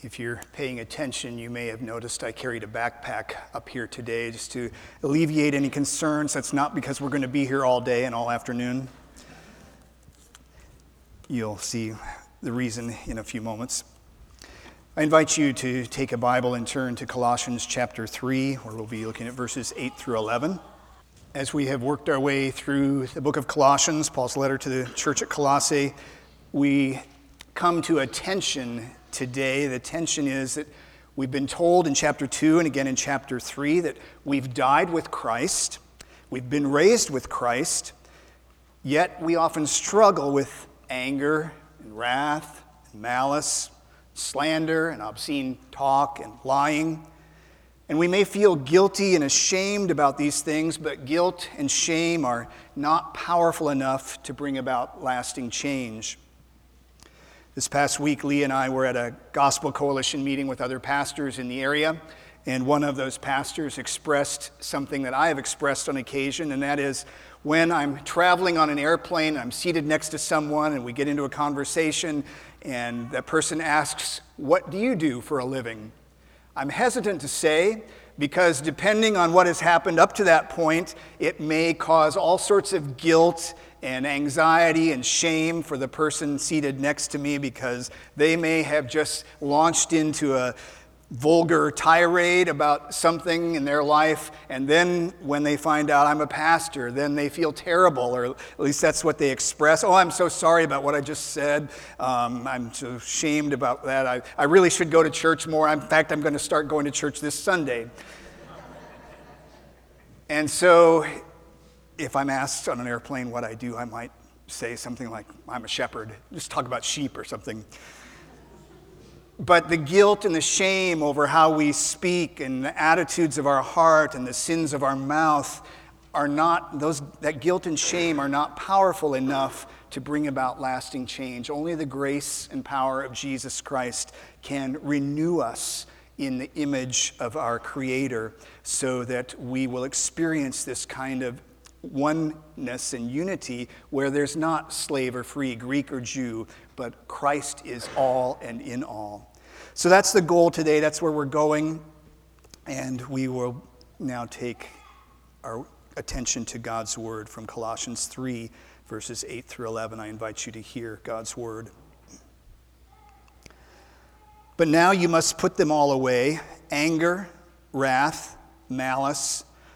If you're paying attention, you may have noticed I carried a backpack up here today just to alleviate any concerns. That's not because we're going to be here all day and all afternoon. You'll see the reason in a few moments. I invite you to take a Bible and turn to Colossians chapter 3, where we'll be looking at verses 8 through 11. As we have worked our way through the book of Colossians, Paul's letter to the church at Colossae, we come to a tension today. The tension is that we've been told in chapter 2 and again in chapter 3 that we've died with Christ, we've been raised with Christ, yet we often struggle with anger and wrath and malice, slander and obscene talk and lying. And we may feel guilty and ashamed about these things, but guilt and shame are not powerful enough to bring about lasting change. This past week, Lee and I were at a Gospel Coalition meeting with other pastors in the area, and one of those pastors expressed something that I have expressed on occasion, and that is when I'm traveling on an airplane, I'm seated next to someone, and we get into a conversation, and that person asks, What do you do for a living? I'm hesitant to say because depending on what has happened up to that point, it may cause all sorts of guilt and anxiety and shame for the person seated next to me because they may have just launched into a vulgar tirade about something in their life, and then when they find out I'm a pastor, then they feel terrible, or at least that's what they express. Oh, I'm so sorry about what I just said. Um, I'm so ashamed about that. I, I really should go to church more. In fact, I'm going to start going to church this Sunday. and so if I'm asked on an airplane what I do, I might say something like, I'm a shepherd, just talk about sheep or something. But the guilt and the shame over how we speak and the attitudes of our heart and the sins of our mouth are not, those, that guilt and shame are not powerful enough to bring about lasting change. Only the grace and power of Jesus Christ can renew us in the image of our Creator so that we will experience this kind of oneness and unity where there's not slave or free, Greek or Jew, but Christ is all and in all. So that's the goal today. That's where we're going. And we will now take our attention to God's word from Colossians 3, verses 8 through 11. I invite you to hear God's word. But now you must put them all away anger, wrath, malice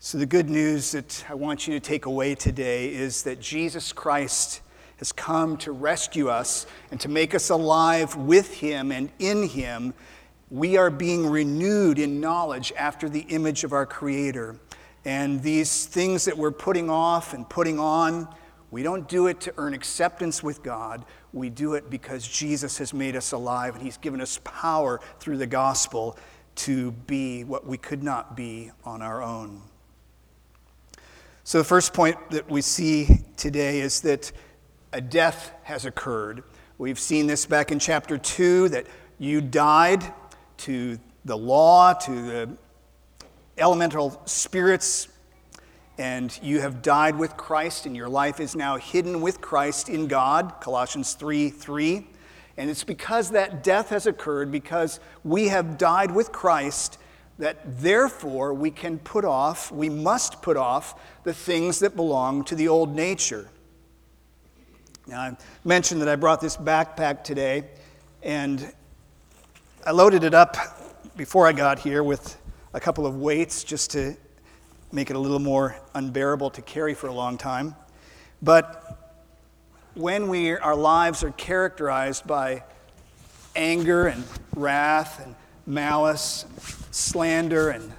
So, the good news that I want you to take away today is that Jesus Christ has come to rescue us and to make us alive with Him and in Him. We are being renewed in knowledge after the image of our Creator. And these things that we're putting off and putting on, we don't do it to earn acceptance with God. We do it because Jesus has made us alive and He's given us power through the gospel to be what we could not be on our own. So, the first point that we see today is that a death has occurred. We've seen this back in chapter 2 that you died to the law, to the elemental spirits, and you have died with Christ, and your life is now hidden with Christ in God, Colossians 3 3. And it's because that death has occurred, because we have died with Christ, that therefore we can put off, we must put off the things that belong to the old nature. Now, I mentioned that I brought this backpack today, and I loaded it up before I got here with a couple of weights just to make it a little more unbearable to carry for a long time. But when we, our lives are characterized by anger and wrath and malice, slander, and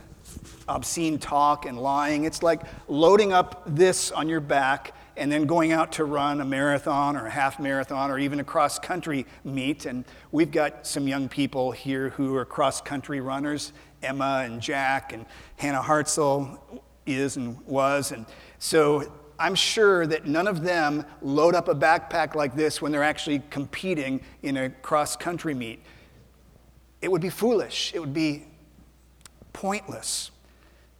obscene talk and lying. It's like loading up this on your back and then going out to run a marathon or a half marathon or even a cross country meet. And we've got some young people here who are cross country runners Emma and Jack and Hannah Hartzell is and was. And so I'm sure that none of them load up a backpack like this when they're actually competing in a cross country meet. It would be foolish. It would be pointless.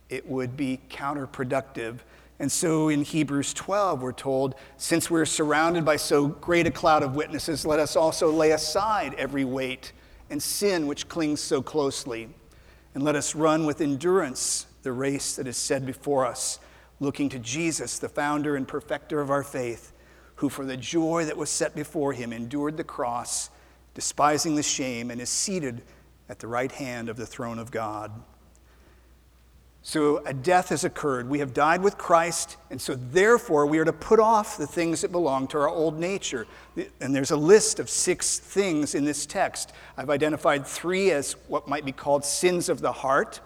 It would be counterproductive. And so in Hebrews 12, we're told, since we're surrounded by so great a cloud of witnesses, let us also lay aside every weight and sin which clings so closely. And let us run with endurance the race that is set before us, looking to Jesus, the founder and perfecter of our faith, who for the joy that was set before him endured the cross, despising the shame, and is seated at the right hand of the throne of God. So a death has occurred. We have died with Christ, and so therefore we are to put off the things that belong to our old nature. And there's a list of six things in this text. I've identified three as what might be called sins of the heart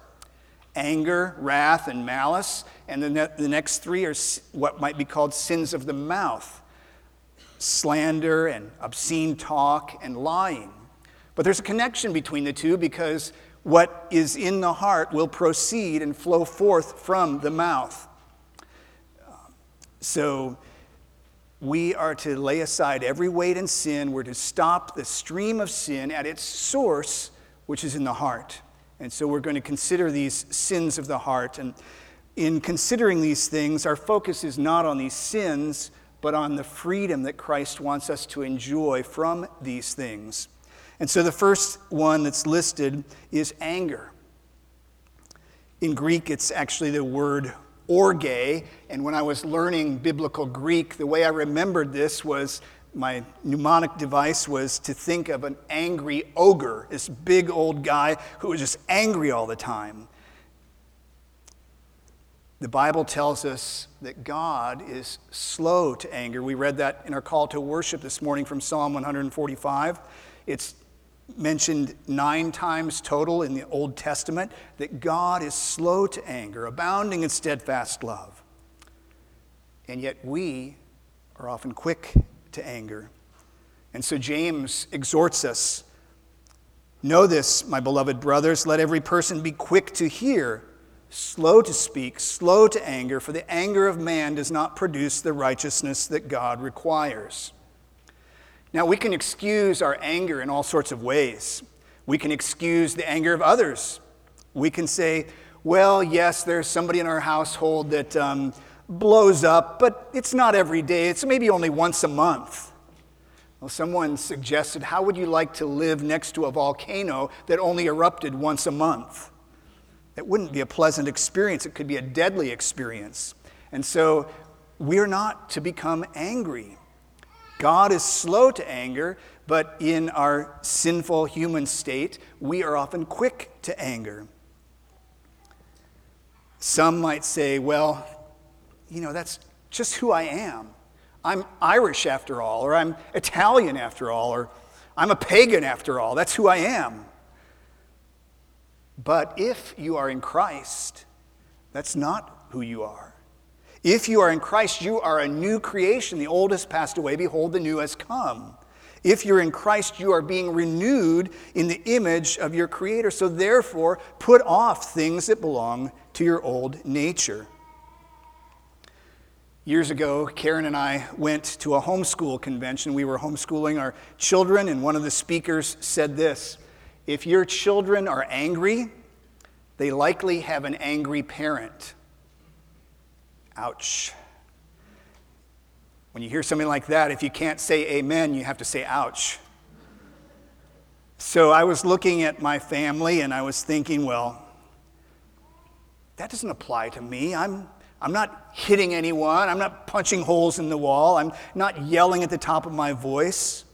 anger, wrath, and malice. And the, ne- the next three are what might be called sins of the mouth slander and obscene talk and lying. But there's a connection between the two because what is in the heart will proceed and flow forth from the mouth. So we are to lay aside every weight and sin. We're to stop the stream of sin at its source, which is in the heart. And so we're going to consider these sins of the heart. And in considering these things, our focus is not on these sins, but on the freedom that Christ wants us to enjoy from these things. And so the first one that's listed is anger. In Greek, it's actually the word orge. And when I was learning biblical Greek, the way I remembered this was my mnemonic device was to think of an angry ogre, this big old guy who was just angry all the time. The Bible tells us that God is slow to anger. We read that in our call to worship this morning from Psalm 145. It's mentioned nine times total in the Old Testament that God is slow to anger, abounding in steadfast love. And yet we are often quick to anger. And so James exhorts us Know this, my beloved brothers, let every person be quick to hear, slow to speak, slow to anger, for the anger of man does not produce the righteousness that God requires. Now, we can excuse our anger in all sorts of ways. We can excuse the anger of others. We can say, well, yes, there's somebody in our household that um, blows up, but it's not every day. It's maybe only once a month. Well, someone suggested, how would you like to live next to a volcano that only erupted once a month? It wouldn't be a pleasant experience, it could be a deadly experience. And so we're not to become angry. God is slow to anger, but in our sinful human state, we are often quick to anger. Some might say, well, you know, that's just who I am. I'm Irish after all, or I'm Italian after all, or I'm a pagan after all. That's who I am. But if you are in Christ, that's not who you are. If you are in Christ, you are a new creation. The old has passed away. Behold, the new has come. If you're in Christ, you are being renewed in the image of your Creator. So, therefore, put off things that belong to your old nature. Years ago, Karen and I went to a homeschool convention. We were homeschooling our children, and one of the speakers said this If your children are angry, they likely have an angry parent. Ouch. When you hear something like that, if you can't say amen, you have to say ouch. So I was looking at my family and I was thinking, well, that doesn't apply to me. I'm, I'm not hitting anyone. I'm not punching holes in the wall. I'm not yelling at the top of my voice.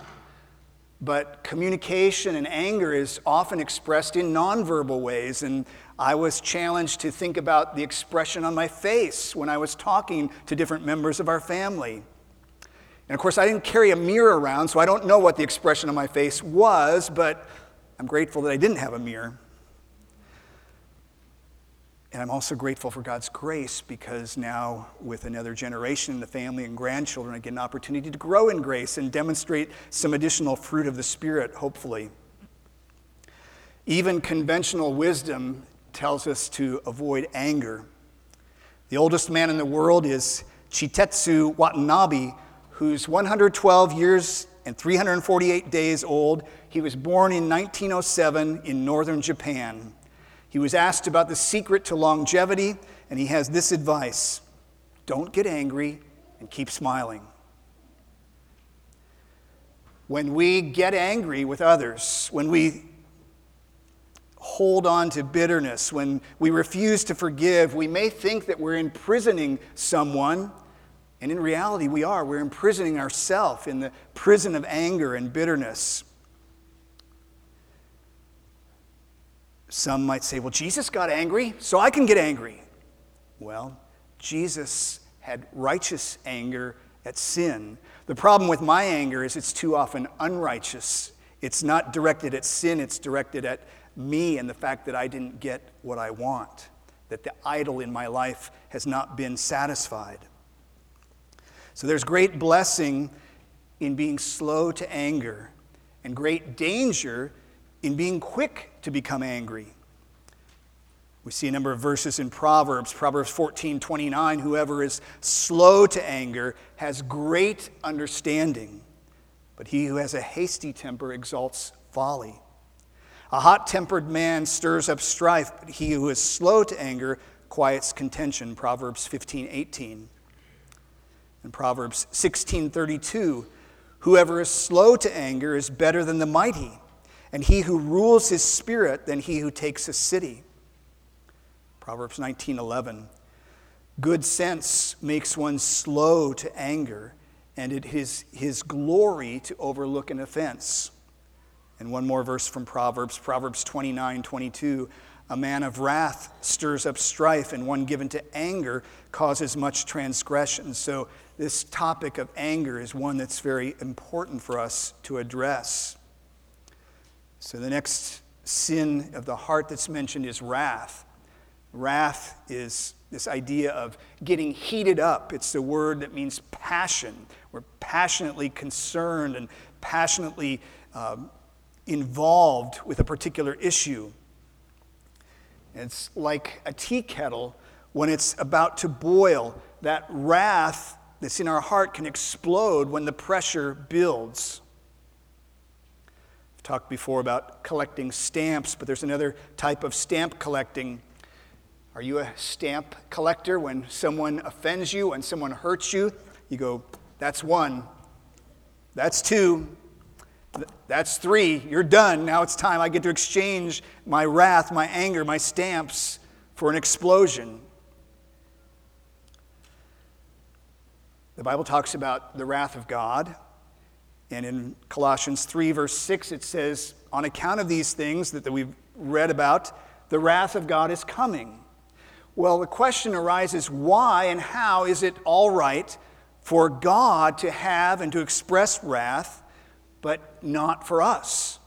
But communication and anger is often expressed in nonverbal ways. And I was challenged to think about the expression on my face when I was talking to different members of our family. And of course, I didn't carry a mirror around, so I don't know what the expression on my face was, but I'm grateful that I didn't have a mirror. And I'm also grateful for God's grace because now, with another generation in the family and grandchildren, I get an opportunity to grow in grace and demonstrate some additional fruit of the Spirit, hopefully. Even conventional wisdom tells us to avoid anger. The oldest man in the world is Chitetsu Watanabe, who's 112 years and 348 days old. He was born in 1907 in northern Japan. He was asked about the secret to longevity, and he has this advice don't get angry and keep smiling. When we get angry with others, when we hold on to bitterness, when we refuse to forgive, we may think that we're imprisoning someone, and in reality, we are. We're imprisoning ourselves in the prison of anger and bitterness. Some might say, well, Jesus got angry, so I can get angry. Well, Jesus had righteous anger at sin. The problem with my anger is it's too often unrighteous. It's not directed at sin, it's directed at me and the fact that I didn't get what I want, that the idol in my life has not been satisfied. So there's great blessing in being slow to anger and great danger in being quick to become angry. We see a number of verses in Proverbs, Proverbs 14 29. Whoever is slow to anger has great understanding, but he who has a hasty temper exalts folly. A hot tempered man stirs up strife, but he who is slow to anger quiets contention. Proverbs 15 18. And Proverbs 16 32. Whoever is slow to anger is better than the mighty and he who rules his spirit than he who takes a city. Proverbs 19:11. Good sense makes one slow to anger, and it is his glory to overlook an offense. And one more verse from Proverbs, Proverbs 29 22. A man of wrath stirs up strife, and one given to anger causes much transgression. So, this topic of anger is one that's very important for us to address. So the next sin of the heart that's mentioned is wrath. Wrath is this idea of getting heated up. It's the word that means passion. We're passionately concerned and passionately um, involved with a particular issue. It's like a tea kettle when it's about to boil. That wrath that's in our heart can explode when the pressure builds I've talked before about collecting stamps, but there's another type of stamp collecting. Are you a stamp collector? When someone offends you, when someone hurts you, you go, that's one, that's two, that's three, you're done. Now it's time. I get to exchange my wrath, my anger, my stamps for an explosion. The Bible talks about the wrath of God. And in Colossians 3, verse 6, it says, On account of these things that, that we've read about, the wrath of God is coming. Well, the question arises why and how is it all right for God to have and to express wrath, but not for us?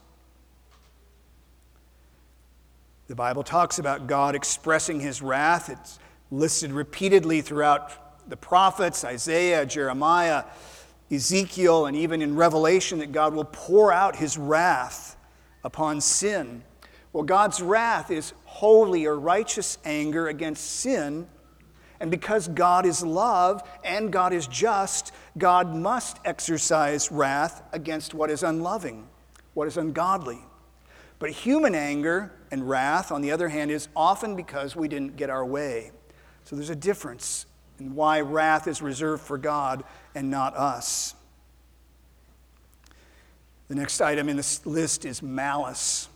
The Bible talks about God expressing his wrath. It's listed repeatedly throughout the prophets Isaiah, Jeremiah. Ezekiel and even in Revelation that God will pour out his wrath upon sin. Well, God's wrath is holy or righteous anger against sin. And because God is love and God is just, God must exercise wrath against what is unloving, what is ungodly. But human anger and wrath, on the other hand, is often because we didn't get our way. So there's a difference in why wrath is reserved for God and not us. The next item in this list is malice.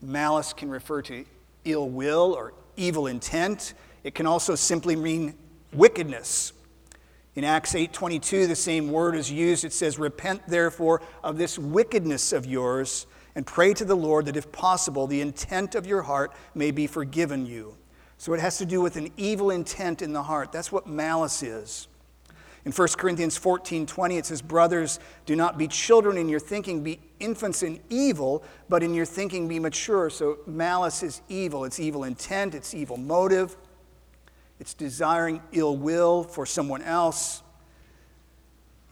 Malice can refer to ill will or evil intent. It can also simply mean wickedness. In Acts 8:22 the same word is used. It says repent therefore of this wickedness of yours and pray to the Lord that if possible the intent of your heart may be forgiven you. So it has to do with an evil intent in the heart. That's what malice is. In 1 Corinthians 14 20, it says, Brothers, do not be children in your thinking, be infants in evil, but in your thinking be mature. So malice is evil. It's evil intent, it's evil motive, it's desiring ill will for someone else.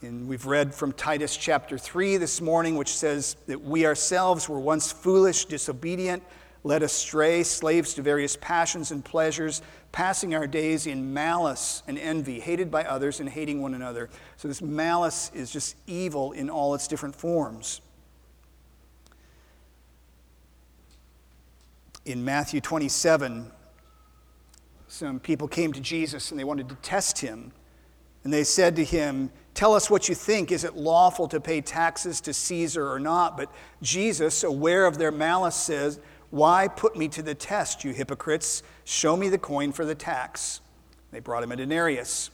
And we've read from Titus chapter 3 this morning, which says that we ourselves were once foolish, disobedient, led astray, slaves to various passions and pleasures, passing our days in malice and envy, hated by others and hating one another. So, this malice is just evil in all its different forms. In Matthew 27, some people came to Jesus and they wanted to test him. And they said to him, Tell us what you think. Is it lawful to pay taxes to Caesar or not? But Jesus, aware of their malice, says, why put me to the test, you hypocrites? Show me the coin for the tax. They brought him a denarius.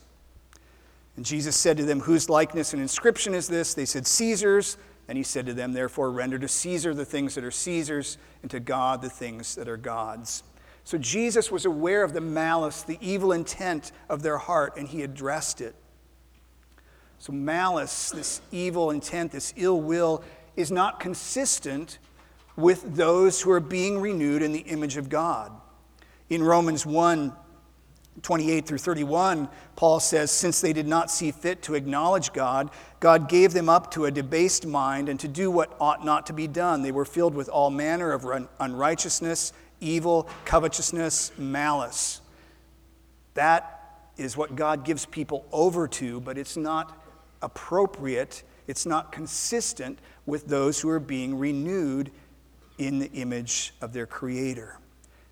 And Jesus said to them, Whose likeness and inscription is this? They said, Caesar's. And he said to them, Therefore, render to Caesar the things that are Caesar's, and to God the things that are God's. So Jesus was aware of the malice, the evil intent of their heart, and he addressed it. So, malice, this evil intent, this ill will, is not consistent with those who are being renewed in the image of God. In Romans 1 28 through 31, Paul says, Since they did not see fit to acknowledge God, God gave them up to a debased mind and to do what ought not to be done. They were filled with all manner of unrighteousness, evil, covetousness, malice. That is what God gives people over to, but it's not appropriate, it's not consistent with those who are being renewed in the image of their Creator.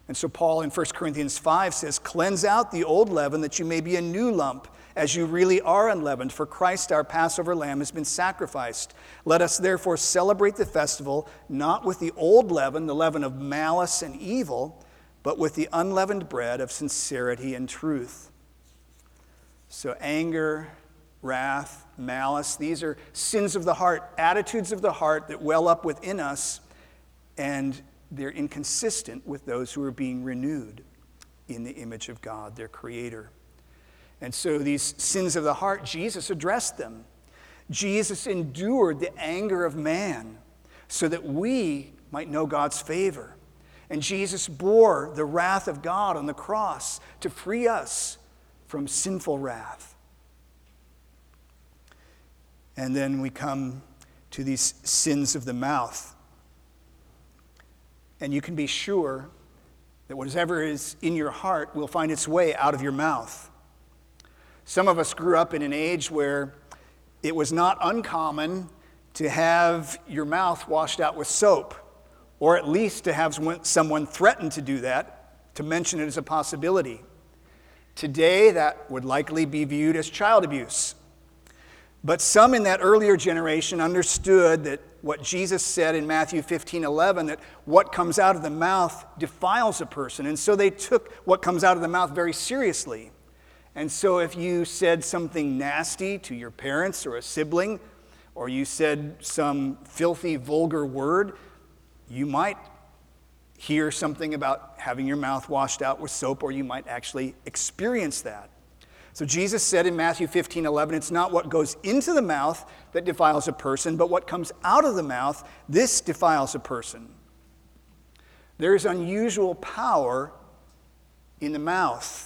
And so, Paul in 1 Corinthians 5 says, Cleanse out the old leaven that you may be a new lump, as you really are unleavened, for Christ our Passover lamb has been sacrificed. Let us therefore celebrate the festival not with the old leaven, the leaven of malice and evil, but with the unleavened bread of sincerity and truth. So, anger, wrath, malice, these are sins of the heart, attitudes of the heart that well up within us and they're inconsistent with those who are being renewed in the image of God, their Creator. And so these sins of the heart, Jesus addressed them. Jesus endured the anger of man so that we might know God's favor. And Jesus bore the wrath of God on the cross to free us from sinful wrath. And then we come to these sins of the mouth. And you can be sure that whatever is in your heart will find its way out of your mouth. Some of us grew up in an age where it was not uncommon to have your mouth washed out with soap, or at least to have someone threaten to do that, to mention it as a possibility. Today, that would likely be viewed as child abuse. But some in that earlier generation understood that what Jesus said in Matthew 15 11, that what comes out of the mouth defiles a person. And so they took what comes out of the mouth very seriously. And so if you said something nasty to your parents or a sibling, or you said some filthy, vulgar word, you might hear something about having your mouth washed out with soap, or you might actually experience that. So Jesus said in Matthew 15, 11, it's not what goes into the mouth that defiles a person, but what comes out of the mouth, this defiles a person. There is unusual power in the mouth,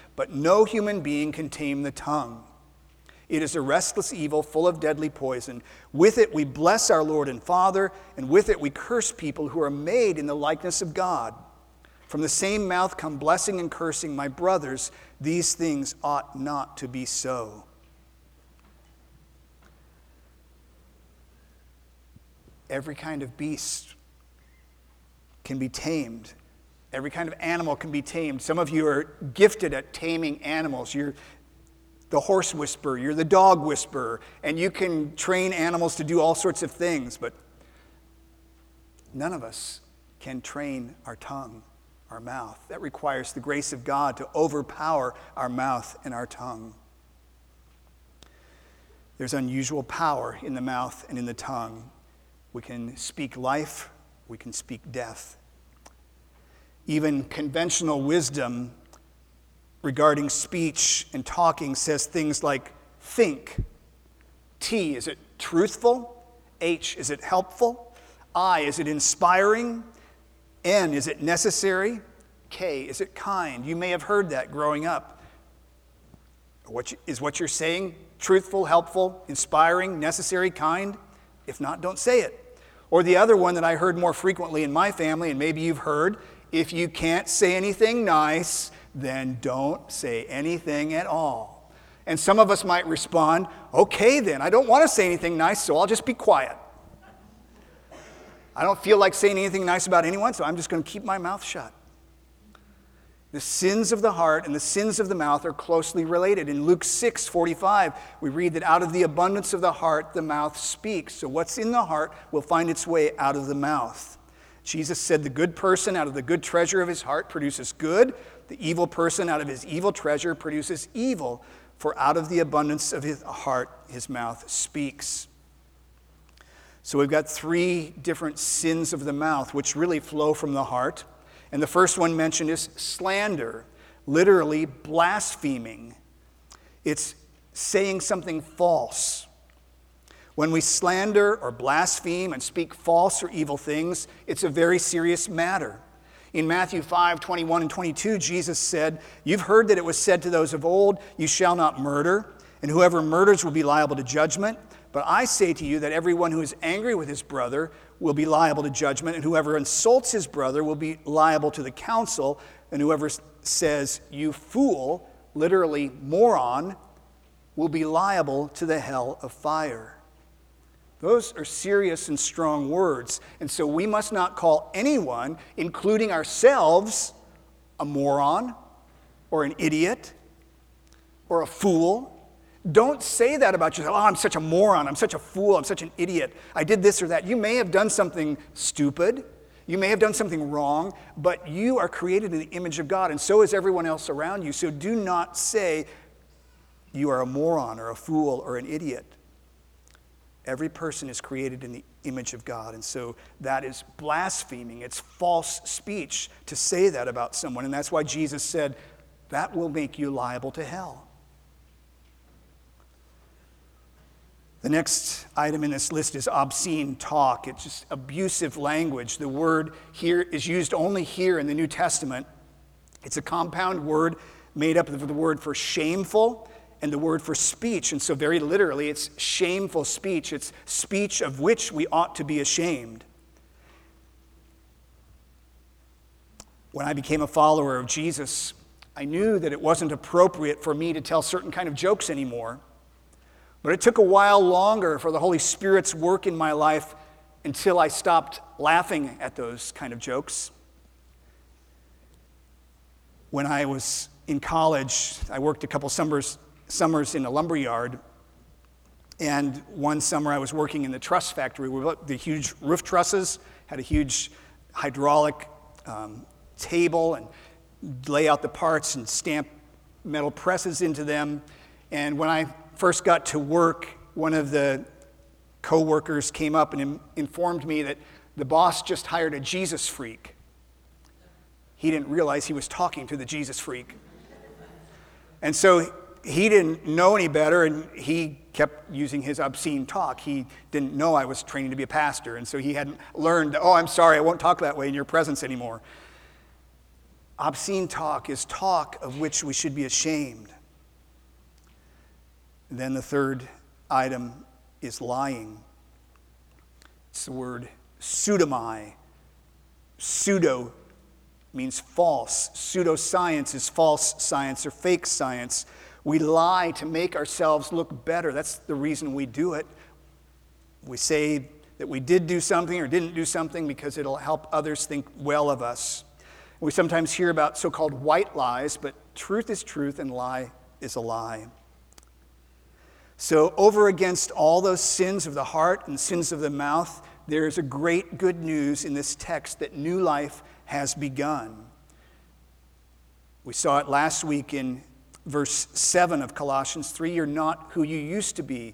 but no human being can tame the tongue. It is a restless evil full of deadly poison. With it we bless our Lord and Father, and with it we curse people who are made in the likeness of God. From the same mouth come blessing and cursing. My brothers, these things ought not to be so. Every kind of beast can be tamed. Every kind of animal can be tamed. Some of you are gifted at taming animals. You're the horse whisperer, you're the dog whisperer, and you can train animals to do all sorts of things, but none of us can train our tongue, our mouth. That requires the grace of God to overpower our mouth and our tongue. There's unusual power in the mouth and in the tongue. We can speak life, we can speak death. Even conventional wisdom regarding speech and talking says things like think. T, is it truthful? H, is it helpful? I, is it inspiring? N, is it necessary? K, is it kind? You may have heard that growing up. What you, is what you're saying truthful, helpful, inspiring, necessary, kind? If not, don't say it. Or the other one that I heard more frequently in my family, and maybe you've heard if you can't say anything nice, then don't say anything at all. And some of us might respond, okay, then, I don't want to say anything nice, so I'll just be quiet. I don't feel like saying anything nice about anyone, so I'm just going to keep my mouth shut. The sins of the heart and the sins of the mouth are closely related. In Luke 6 45, we read that out of the abundance of the heart, the mouth speaks. So, what's in the heart will find its way out of the mouth. Jesus said, The good person out of the good treasure of his heart produces good, the evil person out of his evil treasure produces evil, for out of the abundance of his heart his mouth speaks. So we've got three different sins of the mouth, which really flow from the heart. And the first one mentioned is slander, literally blaspheming. It's saying something false. When we slander or blaspheme and speak false or evil things, it's a very serious matter. In Matthew 5 21 and 22, Jesus said, You've heard that it was said to those of old, You shall not murder, and whoever murders will be liable to judgment. But I say to you that everyone who is angry with his brother will be liable to judgment, and whoever insults his brother will be liable to the council, and whoever says, You fool, literally moron, will be liable to the hell of fire. Those are serious and strong words. And so we must not call anyone, including ourselves, a moron or an idiot or a fool. Don't say that about yourself. Oh, I'm such a moron. I'm such a fool. I'm such an idiot. I did this or that. You may have done something stupid. You may have done something wrong, but you are created in the image of God, and so is everyone else around you. So do not say you are a moron or a fool or an idiot. Every person is created in the image of God. And so that is blaspheming. It's false speech to say that about someone. And that's why Jesus said, that will make you liable to hell. The next item in this list is obscene talk. It's just abusive language. The word here is used only here in the New Testament. It's a compound word made up of the word for shameful and the word for speech. And so, very literally, it's shameful speech. It's speech of which we ought to be ashamed. When I became a follower of Jesus, I knew that it wasn't appropriate for me to tell certain kind of jokes anymore. But it took a while longer for the Holy Spirit's work in my life until I stopped laughing at those kind of jokes. When I was in college, I worked a couple summers summers in a lumber yard. And one summer I was working in the truss factory. We built the huge roof trusses, had a huge hydraulic um, table and lay out the parts and stamp metal presses into them. And when I first got to work, one of the co-workers came up and informed me that the boss just hired a Jesus freak. He didn't realize he was talking to the Jesus freak. And so he didn't know any better and he kept using his obscene talk. He didn't know I was training to be a pastor, and so he hadn't learned, oh, I'm sorry, I won't talk that way in your presence anymore. Obscene talk is talk of which we should be ashamed. then the third item is lying. It's the word pseudomai. Pseudo means false. Pseudoscience is false science or fake science. We lie to make ourselves look better. That's the reason we do it. We say that we did do something or didn't do something because it'll help others think well of us. We sometimes hear about so called white lies, but truth is truth and lie is a lie. So, over against all those sins of the heart and sins of the mouth, there is a great good news in this text that new life has begun. We saw it last week in verse 7 of Colossians 3 You're not who you used to be.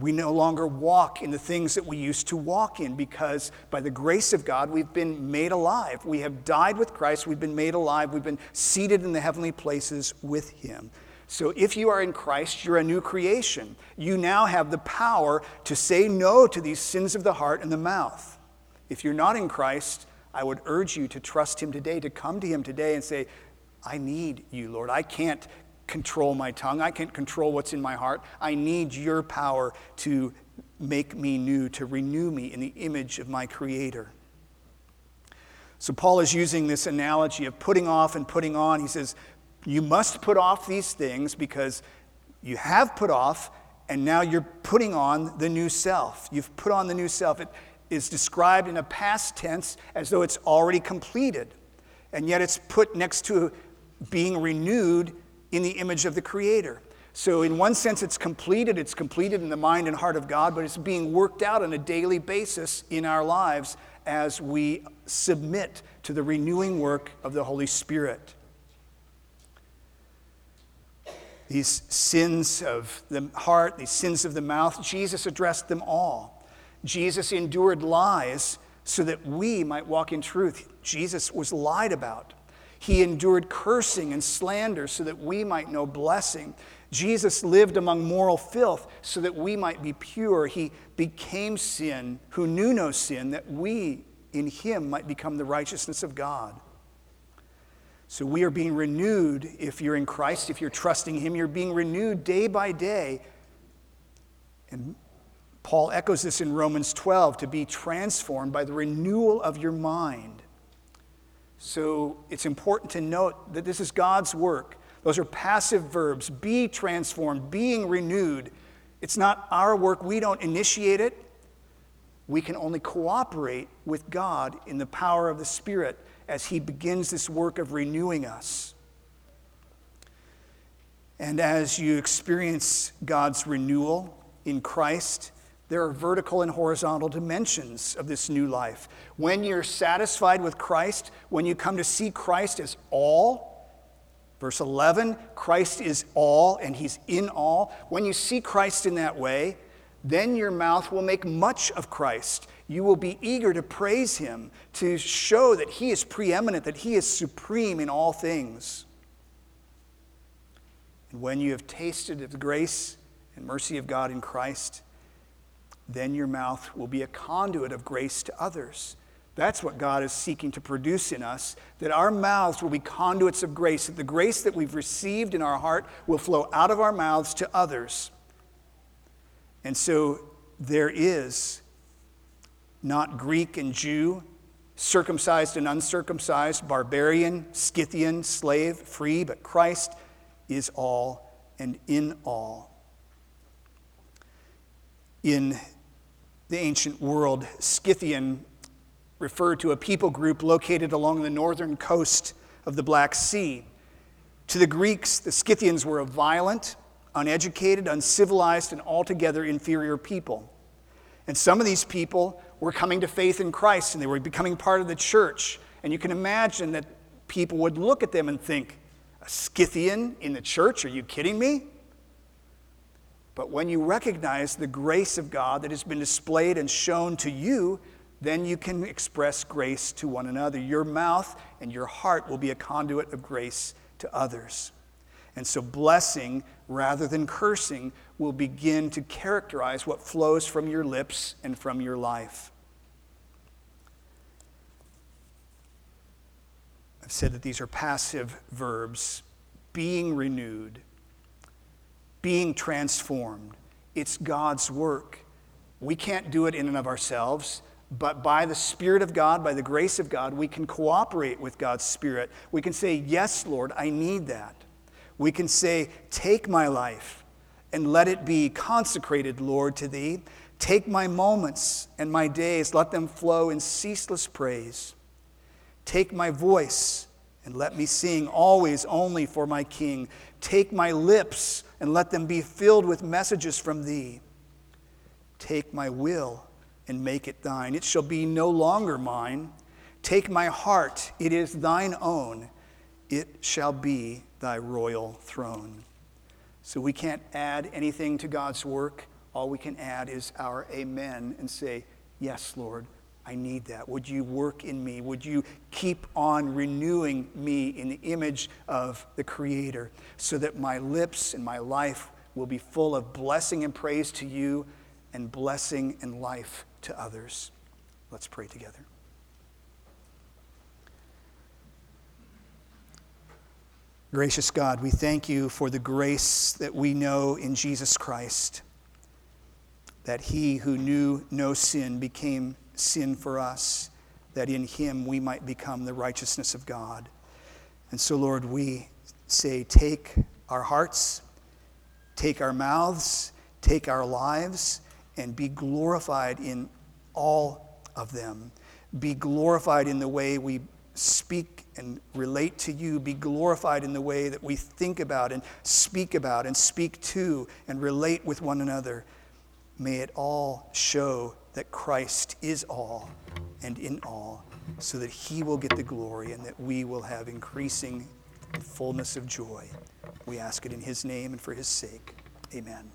We no longer walk in the things that we used to walk in because by the grace of God, we've been made alive. We have died with Christ. We've been made alive. We've been seated in the heavenly places with Him. So if you are in Christ, you're a new creation. You now have the power to say no to these sins of the heart and the mouth. If you're not in Christ, I would urge you to trust Him today, to come to Him today and say, I need you, Lord. I can't control my tongue. I can't control what's in my heart. I need your power to make me new, to renew me in the image of my Creator. So, Paul is using this analogy of putting off and putting on. He says, You must put off these things because you have put off, and now you're putting on the new self. You've put on the new self. It is described in a past tense as though it's already completed, and yet it's put next to being renewed in the image of the Creator. So, in one sense, it's completed. It's completed in the mind and heart of God, but it's being worked out on a daily basis in our lives as we submit to the renewing work of the Holy Spirit. These sins of the heart, these sins of the mouth, Jesus addressed them all. Jesus endured lies so that we might walk in truth. Jesus was lied about. He endured cursing and slander so that we might know blessing. Jesus lived among moral filth so that we might be pure. He became sin who knew no sin, that we in him might become the righteousness of God. So we are being renewed if you're in Christ, if you're trusting him, you're being renewed day by day. And Paul echoes this in Romans 12 to be transformed by the renewal of your mind. So it's important to note that this is God's work. Those are passive verbs be transformed, being renewed. It's not our work, we don't initiate it. We can only cooperate with God in the power of the Spirit as He begins this work of renewing us. And as you experience God's renewal in Christ, there are vertical and horizontal dimensions of this new life. When you're satisfied with Christ, when you come to see Christ as all, verse 11, Christ is all and he's in all. When you see Christ in that way, then your mouth will make much of Christ. You will be eager to praise him, to show that he is preeminent, that he is supreme in all things. And when you have tasted of the grace and mercy of God in Christ, then your mouth will be a conduit of grace to others. That's what God is seeking to produce in us, that our mouths will be conduits of grace, that the grace that we've received in our heart will flow out of our mouths to others. And so there is not Greek and Jew, circumcised and uncircumcised, barbarian, Scythian, slave, free, but Christ is all and in all. In the ancient world, Scythian referred to a people group located along the northern coast of the Black Sea. To the Greeks, the Scythians were a violent, uneducated, uncivilized, and altogether inferior people. And some of these people were coming to faith in Christ and they were becoming part of the church. And you can imagine that people would look at them and think, A Scythian in the church? Are you kidding me? But when you recognize the grace of God that has been displayed and shown to you, then you can express grace to one another. Your mouth and your heart will be a conduit of grace to others. And so, blessing rather than cursing will begin to characterize what flows from your lips and from your life. I've said that these are passive verbs being renewed, being transformed. It's God's work. We can't do it in and of ourselves, but by the Spirit of God, by the grace of God, we can cooperate with God's Spirit. We can say, Yes, Lord, I need that. We can say, Take my life and let it be consecrated, Lord, to Thee. Take my moments and my days, let them flow in ceaseless praise. Take my voice and let me sing always only for my King. Take my lips and let them be filled with messages from thee. Take my will and make it thine. It shall be no longer mine. Take my heart, it is thine own. It shall be thy royal throne. So we can't add anything to God's work. All we can add is our amen and say, Yes, Lord, I need that. Would you work in me? Would you keep on renewing me in the image of the Creator so that my lips and my life will be full of blessing and praise to you and blessing and life to others? Let's pray together. Gracious God, we thank you for the grace that we know in Jesus Christ, that he who knew no sin became sin for us, that in him we might become the righteousness of God. And so, Lord, we say, take our hearts, take our mouths, take our lives, and be glorified in all of them. Be glorified in the way we speak and relate to you, be glorified in the way that we think about and speak about and speak to and relate with one another. May it all show that Christ is all and in all, so that he will get the glory and that we will have increasing fullness of joy. We ask it in his name and for his sake. Amen.